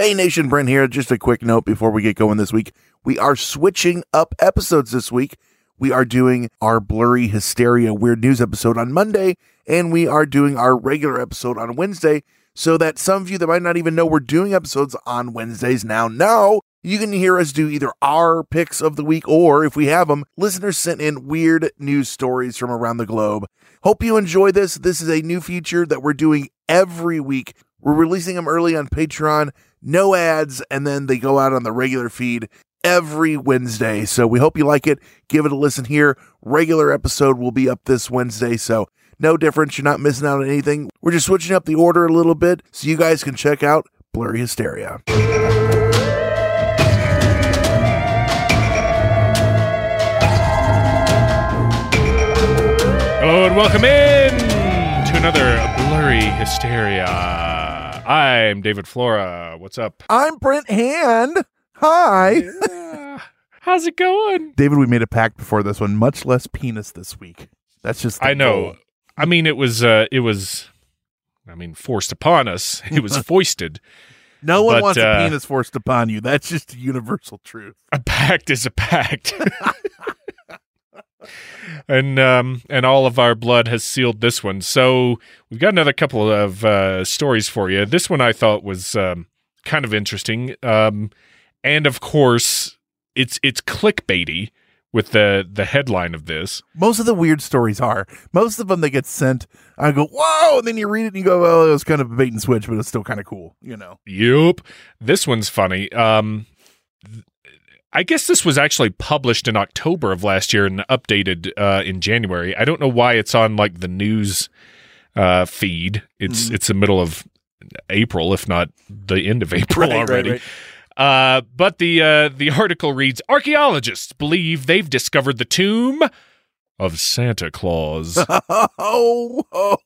Hey Nation, Brent here. Just a quick note before we get going this week. We are switching up episodes this week. We are doing our blurry hysteria weird news episode on Monday, and we are doing our regular episode on Wednesday. So that some of you that might not even know we're doing episodes on Wednesdays now know you can hear us do either our picks of the week or if we have them, listeners sent in weird news stories from around the globe. Hope you enjoy this. This is a new feature that we're doing every week. We're releasing them early on Patreon, no ads, and then they go out on the regular feed every Wednesday. So we hope you like it. Give it a listen here. Regular episode will be up this Wednesday. So no difference. You're not missing out on anything. We're just switching up the order a little bit so you guys can check out Blurry Hysteria. Hello and welcome in to another Blurry Hysteria. I'm David Flora. What's up? I'm Brent Hand. Hi. Yeah. How's it going? David, we made a pact before this one. Much less penis this week. That's just the I know. goal. I mean, it was. Uh, it was. I mean, forced upon us. It was foisted. No one But, wants uh, a penis forced upon you. That's just a universal truth. A pact is a pact. and um, and all of our blood has sealed this one. So we've got another couple of uh, stories for you. This one I thought was um, kind of interesting, um, and of course it's it's clickbaity with the the headline of this. Most of the weird stories are. Most of them that get sent, I go, whoa, and then you read it and you go, well, it was kind of a bait and switch, but it's still kind of cool, you know. Yup. This one's funny. Um, I guess this was actually published in October of last year and updated uh, in January. I don't know why it's on like the news uh, feed. It's Mm-hmm. it's the middle of April, if not the end of April Right, right, already. right. Uh, but the uh, the article reads: Archaeologists believe they've discovered the tomb of Santa Claus. oh, oh,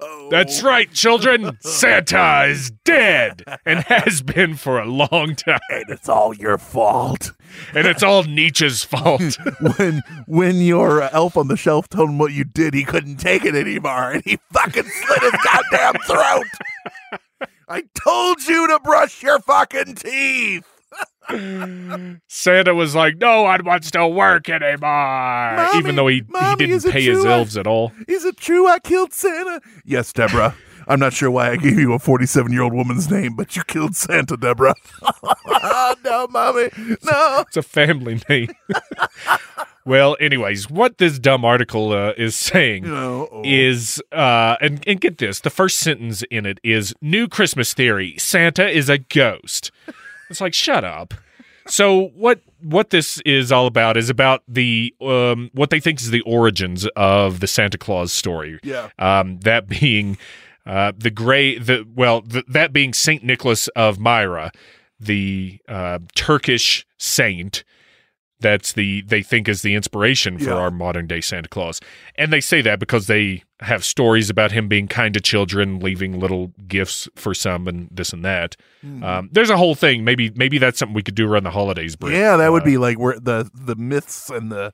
oh. That's right, children. Santa is dead and has been for a long time. And it's all your fault. And it's all Nietzsche's fault. when when your uh, elf on the shelf told him what you did, he couldn't take it anymore, and he fucking slit his goddamn throat. I told you to brush your fucking teeth. Santa was like, no one wants to work anymore. Mommy, Even though he, Mommy, he didn't pay his true I- elves at all. Is it true I killed Santa? Yes, Deborah. I'm not sure why I gave you a 47 year old woman's name, but you killed Santa, Deborah. oh, no, mommy. No. It's a family name. well, anyways, what this dumb article uh, is saying No. oh. is uh and, and get this the first sentence in it is new christmas theory santa is a ghost it's like shut up so what what this is all about is about the um what they think is the origins of the santa claus story Yeah. um that being uh the gray the well the, that being saint nicholas of myra the uh turkish saint that's the they think is the inspiration for Yeah. our modern day Santa Claus. And they say that because they have stories about him being kind to children, leaving little gifts for some and this and that. Um, there's a whole thing. Maybe maybe that's something we could do around the holidays, Brent. Yeah, that would Uh, be like where the, the myths and the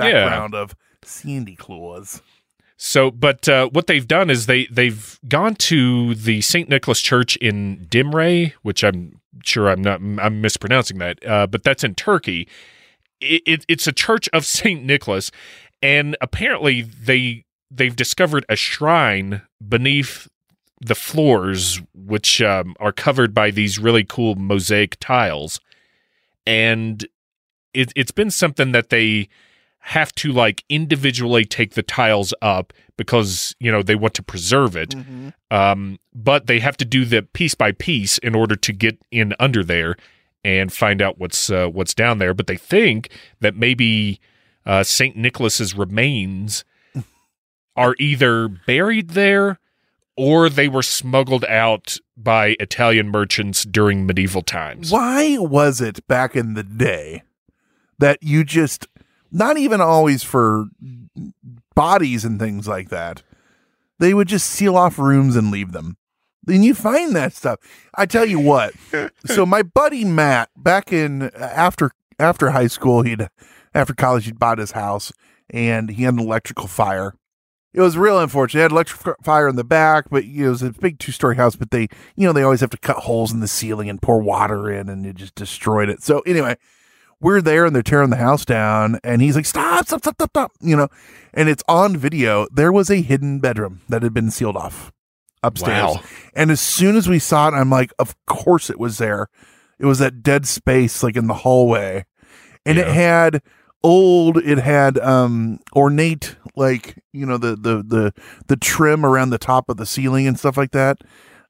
Yeah. background of Sandy Claus. So, but uh, what they've done is they they've gone to the Saint Nicholas Church in Dimre, which I'm sure I'm not I'm mispronouncing that, uh, but that's in Turkey. It, it, it's a church of Saint Nicholas, and apparently they they've discovered a shrine beneath the floors, which um, are covered by these really cool mosaic tiles, and it, it's been something that they have to like individually take the tiles up because you know they want to preserve it. Mhm. um, but they have to do the piece by piece in order to get in under there and find out what's uh, what's down there. But they think that maybe uh, Saint Nicholas's remains are either buried there or they were smuggled out by Italian merchants during medieval times. Why was it back in the day that you just not even always for bodies and things like that, they would just seal off rooms and leave them. Then you find that stuff. I tell you what. so my buddy Matt, back in uh, after after high school, he'd after college he'd bought his house and he had an electrical fire. It was real unfortunate. It had electric fire in the back, but you know, it was a big two story house. But they, you know, they always have to cut holes in the ceiling and pour water in, and it just destroyed it. So anyway, we're there and they're tearing the house down, and he's like, "Stop! Stop! Stop! Stop! Stop!" You know, and it's on video. There was a hidden bedroom that had been sealed off upstairs, Wow. and as soon as we saw it, I'm like, "Of course it was there." It was that dead space, like in the hallway, and it had old it had um ornate like you know the the the the trim around the top of the ceiling and stuff like that.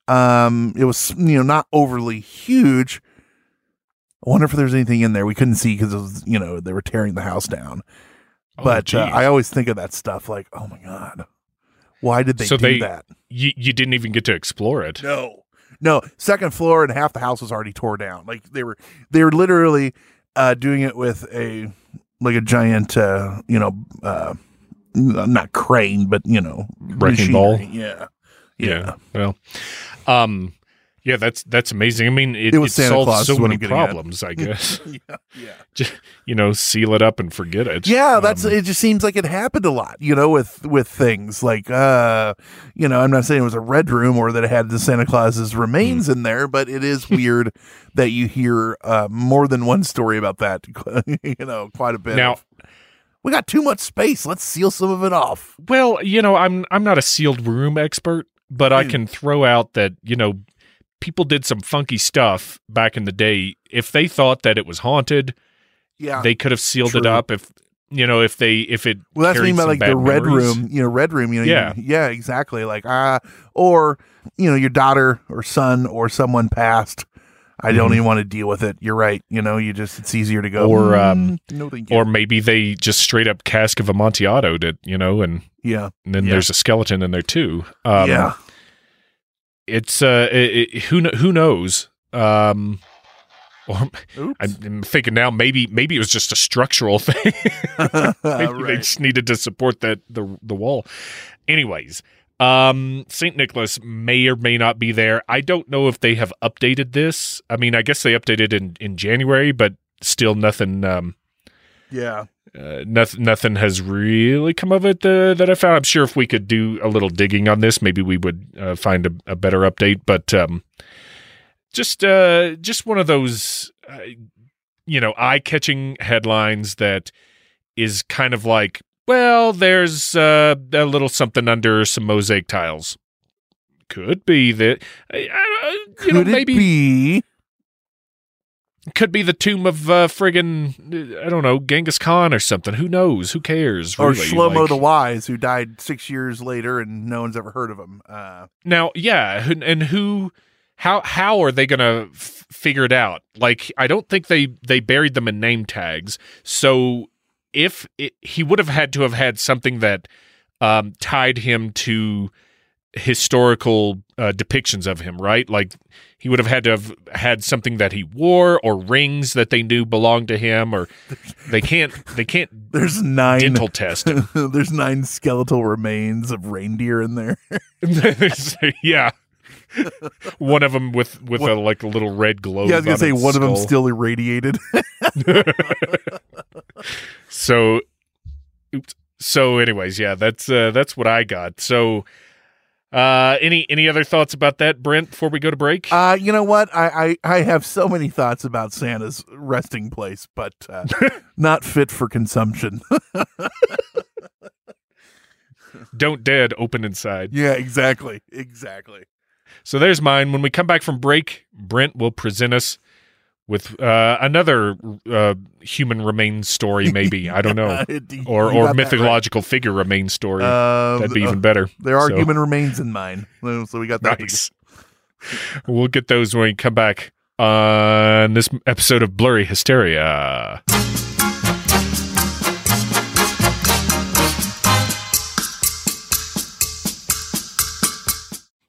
Um it was you know not overly huge. I wonder if there's anything in there we couldn't see because it was you know they were tearing the house down. Oh, but uh, i always think of that stuff like oh my god why did they So do they- that you, you didn't even get to explore it. no no second floor and half the house was already tore down like they were they were literally uh doing it with a like a giant uh you know uh not crane but you know Wrecking ball? machinery. yeah yeah, Well, um, yeah, that's that's amazing. I mean, it, It it Santa solves so many I'm at. problems. I guess yeah yeah Just, you know, seal it up and forget it. yeah that's Um, it just seems like it happened a lot you know with with things like uh you know i'm not saying it was a red room or that it had the santa claus's remains Hmm. in there but it is weird that you hear uh more than one story about that you know quite a bit Now- of, we got too much space let's seal some of it off Well, you know, I'm I'm not a sealed room expert, but I Hmm. can throw out that you know people did some funky stuff back in the day. If they thought that it was haunted, yeah they could have sealed it up. If you know, if they if it Well, that's what I mean by like the red memories. room, you know, red room, you know, Yeah. you- yeah, exactly. Like, ah, or, you know, your daughter or son or someone passed. I don't Mhm. even want to deal with it. You're right. You know, you just, it's easier to go, Or, um, "Mm, no, thank you. Or maybe they just straight up cask of Amontillado it, you know, and, yeah. and then Yeah. there's a skeleton in there too. Um, yeah. It's uh, it, it- who who knows? Um, or Oops. I'm, thinking now maybe maybe it was just a structural thing. maybe they just needed to support that the the wall. Anyways, um, Saint Nicholas may or may not be there. I don't know if they have updated this. I mean, I guess they updated in in January, but still nothing. Um, Yeah. uh, nothing, nothing has really come of it uh, that I found. I'm sure if we could do a little digging on this, maybe we would uh, find a, a better update. But um, just, uh, just one of those, uh, you know, eye-catching headlines that is kind of like, well, there's uh, a little something under some mosaic tiles. Could be that, I- I- you Could know, it maybe be? Could be the tomb of uh, friggin' uh, I don't know Genghis Khan or something. Who knows? Who cares? Or really? Shlomo Like- the Wise, who died six years later and no one's ever heard of him. Uh, now, yeah, and who? How how are they gonna f- figure it out? Like, I don't think they they buried them in name tags. So if it, he would have had to have had something that um, tied him to historical uh, depictions of him, right? Like he would have had to have had something that he wore or rings that they knew belonged to him, or they can't they can't there's nine. dental test there's nine skeletal remains of reindeer in there. yeah. one of them with with a like a little red globe. yeah, I was gonna on say one of them still irradiated. So, oops. So, anyways, yeah, that's uh, that's what I got. So, uh, any any other thoughts about that, Brent? Before we go to break, Uh, you know what? I, I, I have so many thoughts about Santa's resting place, but uh, not fit for consumption. don't dead, open inside. yeah, exactly. Exactly. So there's mine. When we come back from break, Brent will present us with uh, another uh, human remains story, maybe. I don't know. Or, or mythological figure remains story. right. That'd be Um, even better. There are So- human remains in mine, so we got that. Nice. we'll get those when we come back on this episode of Blurry Hysteria.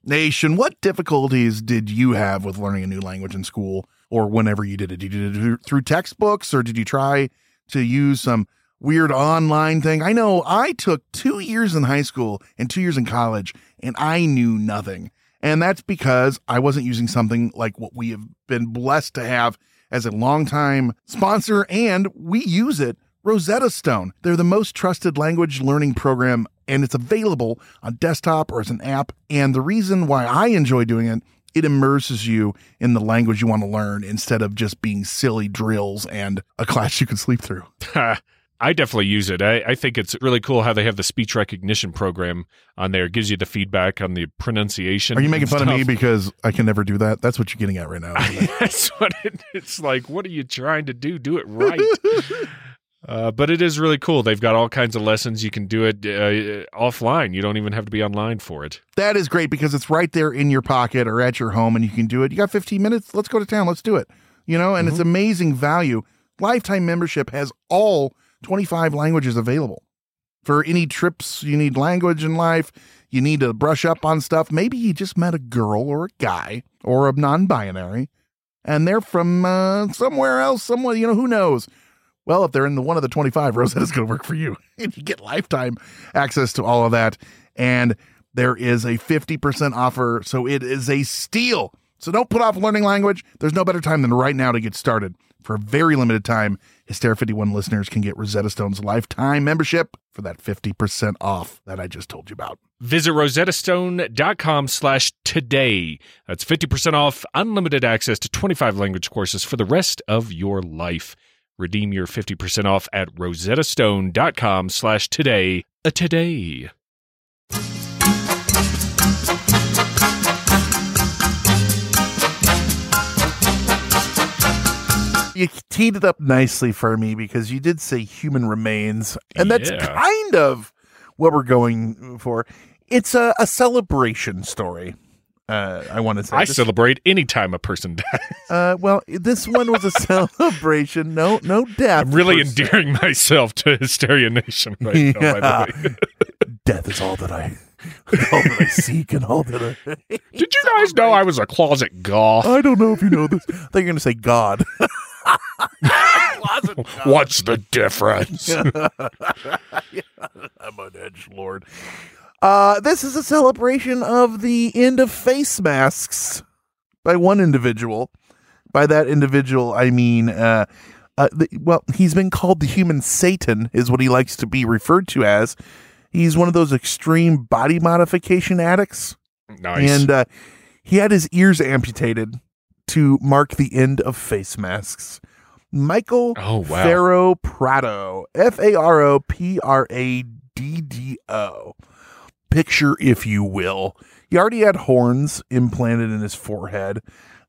Nation, what difficulties did you have with learning a new language in school or whenever you did it? Did you do it through- textbooks or did you try to use some weird online thing? I know I took two years in high school and two years in college and I knew nothing. And that's because I wasn't using something like what we have been blessed to have as a longtime sponsor, and we use it Rosetta Stone. They're the most trusted language learning program, and it's available on desktop or as an app. And the reason why I enjoy doing it, it immerses you in the language you want to learn instead of just being silly drills and a class you can sleep through. I definitely use it. I, I think it's really cool how they have the speech recognition program on there. It gives you the feedback on the pronunciation. Are you making fun of me because I can never do that? That's what you're getting at right now. That's what it, it's like. What are you trying to do? Do it right. uh, but it is really cool. They've got all kinds of lessons. You can do it uh, offline. You don't even have to be online for it. that is great because it's right there in your pocket or at your home and you can do it. You got 15 minutes. Let's go to town. Let's do it. You know, and it's amazing value. Lifetime membership has all 25 languages available. For any trips you need language in life, you need to brush up on stuff. Maybe you just met a girl or a guy or a non binary and they're from uh, somewhere else, somewhere, you know, who knows? Well, if they're in the one of the 25, Rosetta's going to work for you. And you get lifetime access to all of that. And there is a 50% offer. So it is a steal. So don't put off learning language. There's no better time than right now to get started. For a very limited time, Hysteria 51 listeners can get Rosetta Stone's lifetime membership for that 50% off that I just told you about. Visit rosettastone.com slash today. That's 50% off unlimited access to 25 language courses for the rest of your life. Redeem your 50% off at rosettastone.com slash today. A today. You teed it up nicely for me because you did say human remains. And that's Yeah. kind of what we're going for. It's a, a celebration story. Uh, I want to say. I This- celebrate any time a person dies. Uh, well, this one was a celebration. No, no death. I'm really per se. endearing myself to Hysteria Nation right now, by the way. Death is all that I, all that I seek, and all that I. Did you guys know I was a closet goth? I don't know if you know this. I thought you were going to say God. What's the difference? I'm an edge lord. Uh, this is a celebration of the end of face masks by one individual. By that individual, I mean, uh, uh, the, well, he's been called the human Satan, is what he likes to be referred to as. He's one of those extreme body modification addicts, nice. and uh, he had his ears amputated to mark the end of face masks. Michael oh, wow. Faro Prado. F A R O P R A D D O. Picture, if you will. He already had horns implanted in his forehead.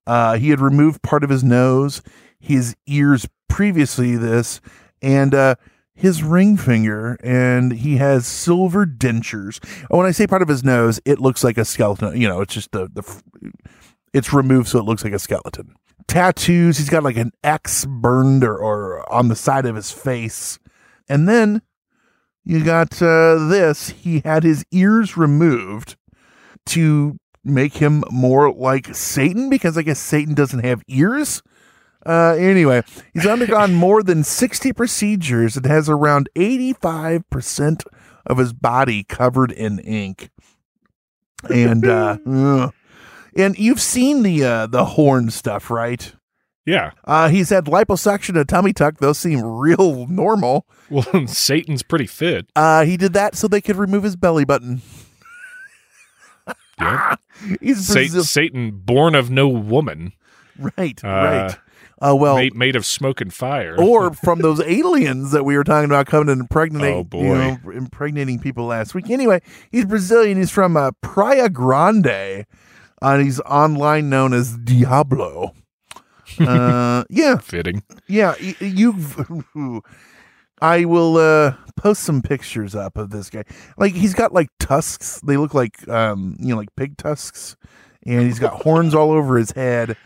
Uh, he had removed part of his nose, his ears previously this, and uh, his ring finger, and he has silver dentures. And when I say part of his nose, it looks like a skeleton. You know, it's just the the it's removed so it looks like a skeleton. Tattoos. He's got like an X burned or, or on the side of his face, and then you got uh, this. He had his ears removed to make him more like Satan because I guess Satan doesn't have ears. Uh, anyway, he's undergone more than 60 procedures and has around 85% of his body covered in ink. And, uh, and you've seen the, uh, the horn stuff, right? Yeah. Uh, he's had liposuction and tummy tuck. Those seem real normal. Well, Satan's pretty fit. Uh, he did that so they could remove his belly button. Yeah. He's Sa- Satan, born of no woman, right, Uh, right. Uh, well, made, made of smoke and fire. or from those aliens that we were talking about coming and impregnating, Oh, you know, impregnating people last week. Anyway, he's Brazilian. He's from uh, Praia Grande. Uh, he's online known as Diablo. Uh, yeah, Fitting. yeah. You, I will uh, post some pictures up of this guy. Like he's got like tusks. They look like um, you know, like pig tusks, and he's got horns all over his head.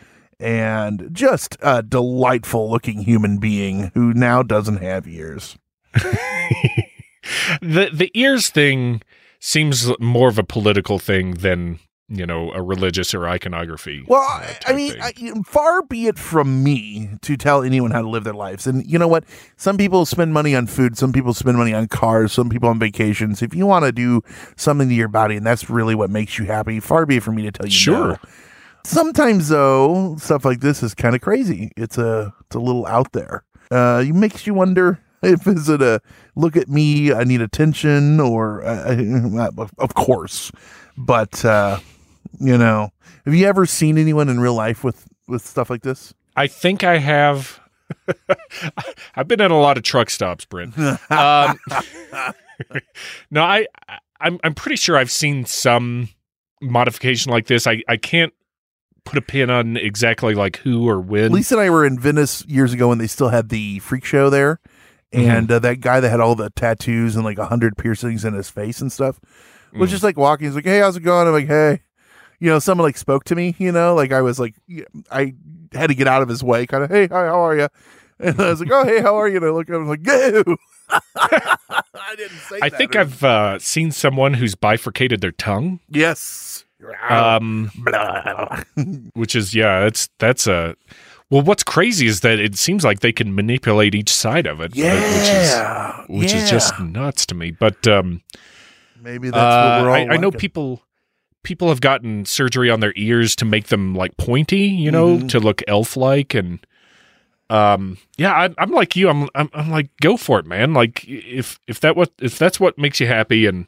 And just a delightful looking human being who now doesn't have ears. the the ears thing seems more of a political thing than you know a religious or iconography. Well, uh, I, mean. I, far be it from me to tell anyone how to live their lives. And you know what? Some people spend money on food. Some people spend money on cars. Some people on vacations. If you want to do something to your body and that's really what makes you happy, far be it from me to tell you Sure. no. Sometimes though, stuff like this is kind of crazy. It's a it's a little out there. Uh, it makes you wonder if is it a look at me, I need attention, or uh, of course, but uh, you know, have you ever seen anyone in real life with with stuff like this? I think I have. I've been at a lot of truck stops, Brent. Um, no, I, I'm I'm pretty sure I've seen some modification like this. I I can't put a pin on exactly like who or when. Lisa and I were in Venice years ago when they still had the freak show there, Mm-hmm. and uh, that guy that had all the tattoos and like a hundred piercings in his face and stuff was Mm. just like walking. He's like, "Hey, how's it going?" I'm like, "Hey." You know, someone like spoke to me, you know, like I was like, I had to get out of his way, kind of, hey, hi, how are you? And I was like, oh, hey, how are you? And I look at him like, go. I didn't say I think I've uh, seen someone who's bifurcated their tongue. Yes. Um, which is yeah, that's that's a. Well, what's crazy is that it seems like they can manipulate each side of it, uh, yeah. which is which is just nuts to me. But um, Maybe that's uh, what we're all I, I know people people have gotten surgery on their ears to make them like pointy, you know, Mhm. to look elf like, and um, yeah, I, I'm like you. I'm, I'm I'm like go for it, man. Like if if that what if that's what makes you happy and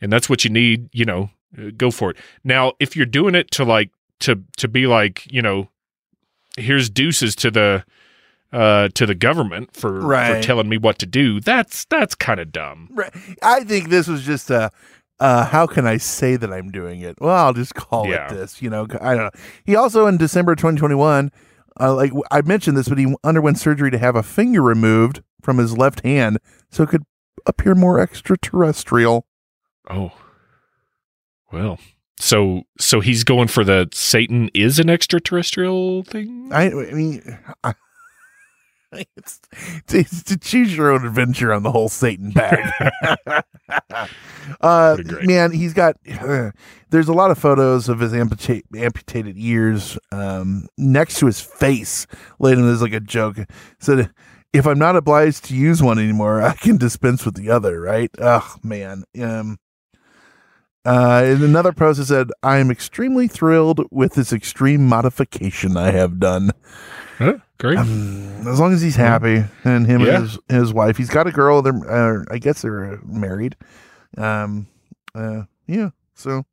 and that's what you need, you know, uh, go for it. Now, if you're doing it to like to to be like, you know, here's deuces to the uh to the government for for telling me what to do. That's that's kind of dumb. Right. I think this was just a. Uh, how can I say that I'm doing it? Well, I'll just call Yeah. it this. You know, I don't know. He also in December 2021, uh, like I mentioned this, but he underwent surgery to have a finger removed from his left hand so it could appear more extraterrestrial. Oh. Well, so so he's going for the Satan is an extraterrestrial thing? I, I mean, I, it's, it's to choose your own adventure on the whole Satan bag. uh, man, he's got. there's a lot of photos of his amputa- amputated ears um, next to his face. Later, there's like a joke said, "If I'm not obliged to use one anymore, I can dispense with the other." Right? Oh man. Um. Uh, in another post, said, "I am extremely thrilled with this extreme modification I have done." Huh? Great. Um, as long as he's happy and him Yeah. and his, his wife, he's got a girl. They're, uh, I guess they're uh, married. Um, uh, yeah. So,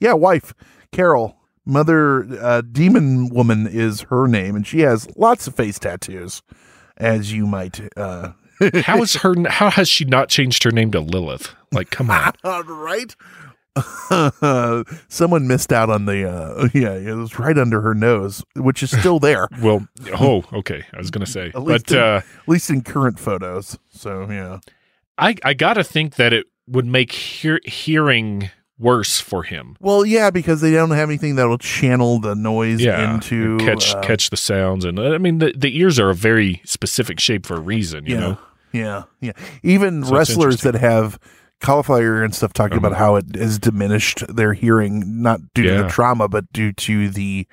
yeah, wife Carol, mother uh, demon woman is her name, and she has lots of face tattoos, as you might. Uh, how is her how has she not changed her name to Lilith? Like come on. right. Someone missed out on the uh yeah it was right under her nose which is still there well, oh, okay. I was going to say. At least But in- uh at least in current photos so yeah I I got to think that it would make hear, hearing worse for him. Well, yeah, because they don't have anything that'll channel the noise Yeah, into catch uh, catch the sounds and I mean the, the ears are a very specific shape for a reason, you yeah, know. yeah, yeah. Even So wrestlers that have cauliflower ear and stuff talking about Mhm. how it has diminished their hearing, not due to the trauma, but due to the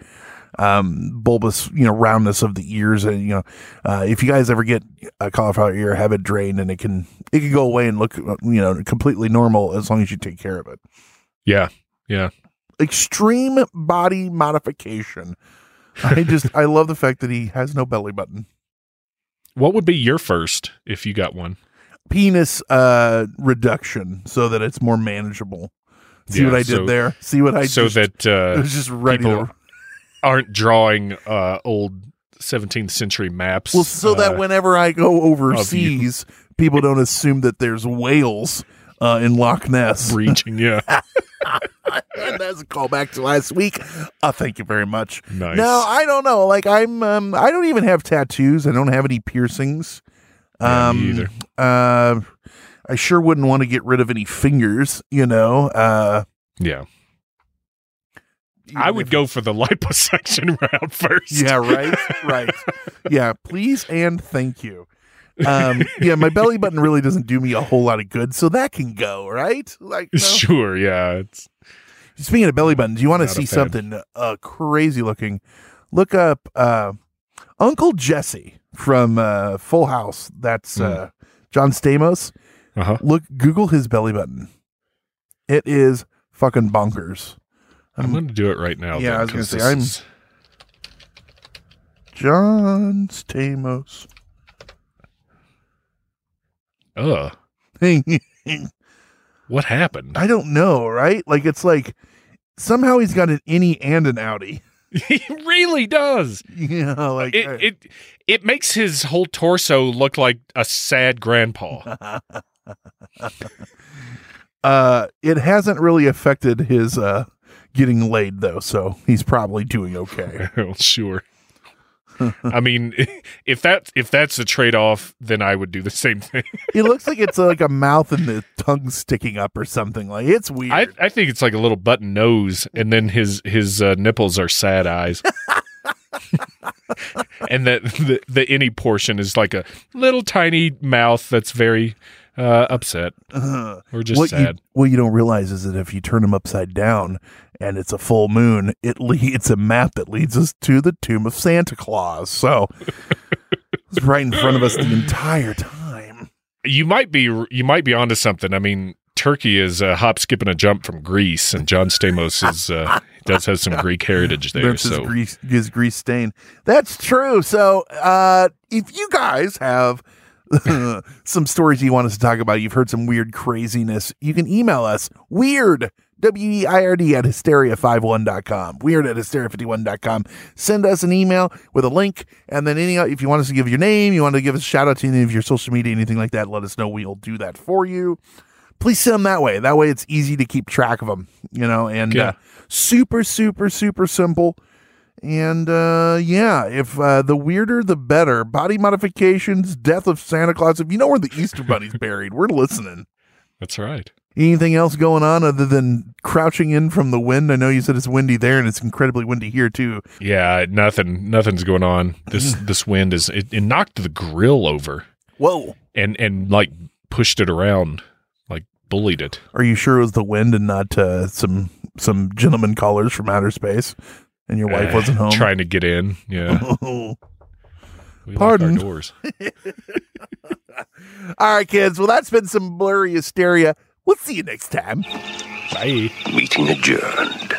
um bulbous you know roundness of the ears and you know uh if you guys ever get a cauliflower ear have it drained and it can it can go away and look uh, you know completely normal as long as you take care of it Yeah. Yeah. extreme body modification i just i love the fact that he has no belly button What would be your first if you got one? Penis uh reduction so that it's more manageable see Yeah, what i did so- there see what i did so just, that uh, was just ready people- to aren't drawing uh, old 17th century maps. well so that uh, whenever i go overseas people don't assume that there's whales uh in loch ness breaching, yeah. That's a callback to last week. Uh, thank you very much. Nice. No, I don't know. Like I'm, um, I don't even have tattoos. I don't have any piercings. Um, either. Uh, I sure wouldn't want to get rid of any fingers. You know. Uh, Yeah. I would go for the liposuction route first. Yeah, right, right. Yeah, please and thank you. Um, yeah, my belly button really doesn't do me a whole lot of good, so that can go, right? Like, no. Sure, yeah. It's speaking of belly buttons, you want to see something uh, crazy looking? Look up uh, Uncle Jesse from uh, Full House. That's Hmm. uh, John Stamos. uh-huh. Look, Google his belly button. It is fucking bonkers. I'm going to do it right now. Yeah, I was going to say, I'm- is- John Stamos. Ugh. What happened? I don't know, right? Like it's like somehow he's got an innie and an outie. he really does. Yeah, like It, uh, it it makes his whole torso look like a sad grandpa. uh it hasn't really affected his uh getting laid though, so he's probably doing okay. well, sure. I mean, if that if that's the trade off, then I would do the same thing. it looks like it's like a mouth and the tongue sticking up or something. Like it's weird. I, I think it's like a little button nose, and then his his uh, nipples are sad eyes, and that the the any portion is like a little tiny mouth that's very uh, upset Uh, or just what sad. You, what you don't realize is that if you turn them upside down and it's a full moon, it le- it's a map that leads us to the tomb of Santa Claus. So it's right in front of us the entire time. You might be you might be onto something. I mean, Turkey is a hop, skip, and a jump from Greece, and John Stamos is uh, does have some Greek heritage there. That's his So grease, his grease stain. That's true. So, uh, if you guys have some stories you want us to talk about, you've heard some weird craziness, you can email us weird, W E I R D, at hysteria51.com. Weird at hysteria51.com. Send us an email with a link. And then, any if you want us to give your name, you want to give us a shout out to any of your social media, anything like that, let us know. We'll do that for you. Please send them that way. That way, it's easy to keep track of them, you know, and Yeah. uh, super, super, super simple. And uh, yeah, if uh, the weirder, the better. Body modifications, death of Santa Claus. If you know where the Easter Bunny's buried, we're listening. that's right. Anything else going on other than crouching in from the wind? I know you said it's windy there, and it's incredibly windy here too. Yeah, nothing nothing's going on. This this wind is it, it knocked the grill over Whoa! and and like pushed it around, like bullied it. Are you sure it was the wind and not uh, some some gentleman callers from outer space? And your wife Uh, wasn't home. trying to get in. Yeah, we Pardon? our doors. right, kids. Well, that's been some blurry hysteria. We'll see you next time. Bye. Meeting adjourned.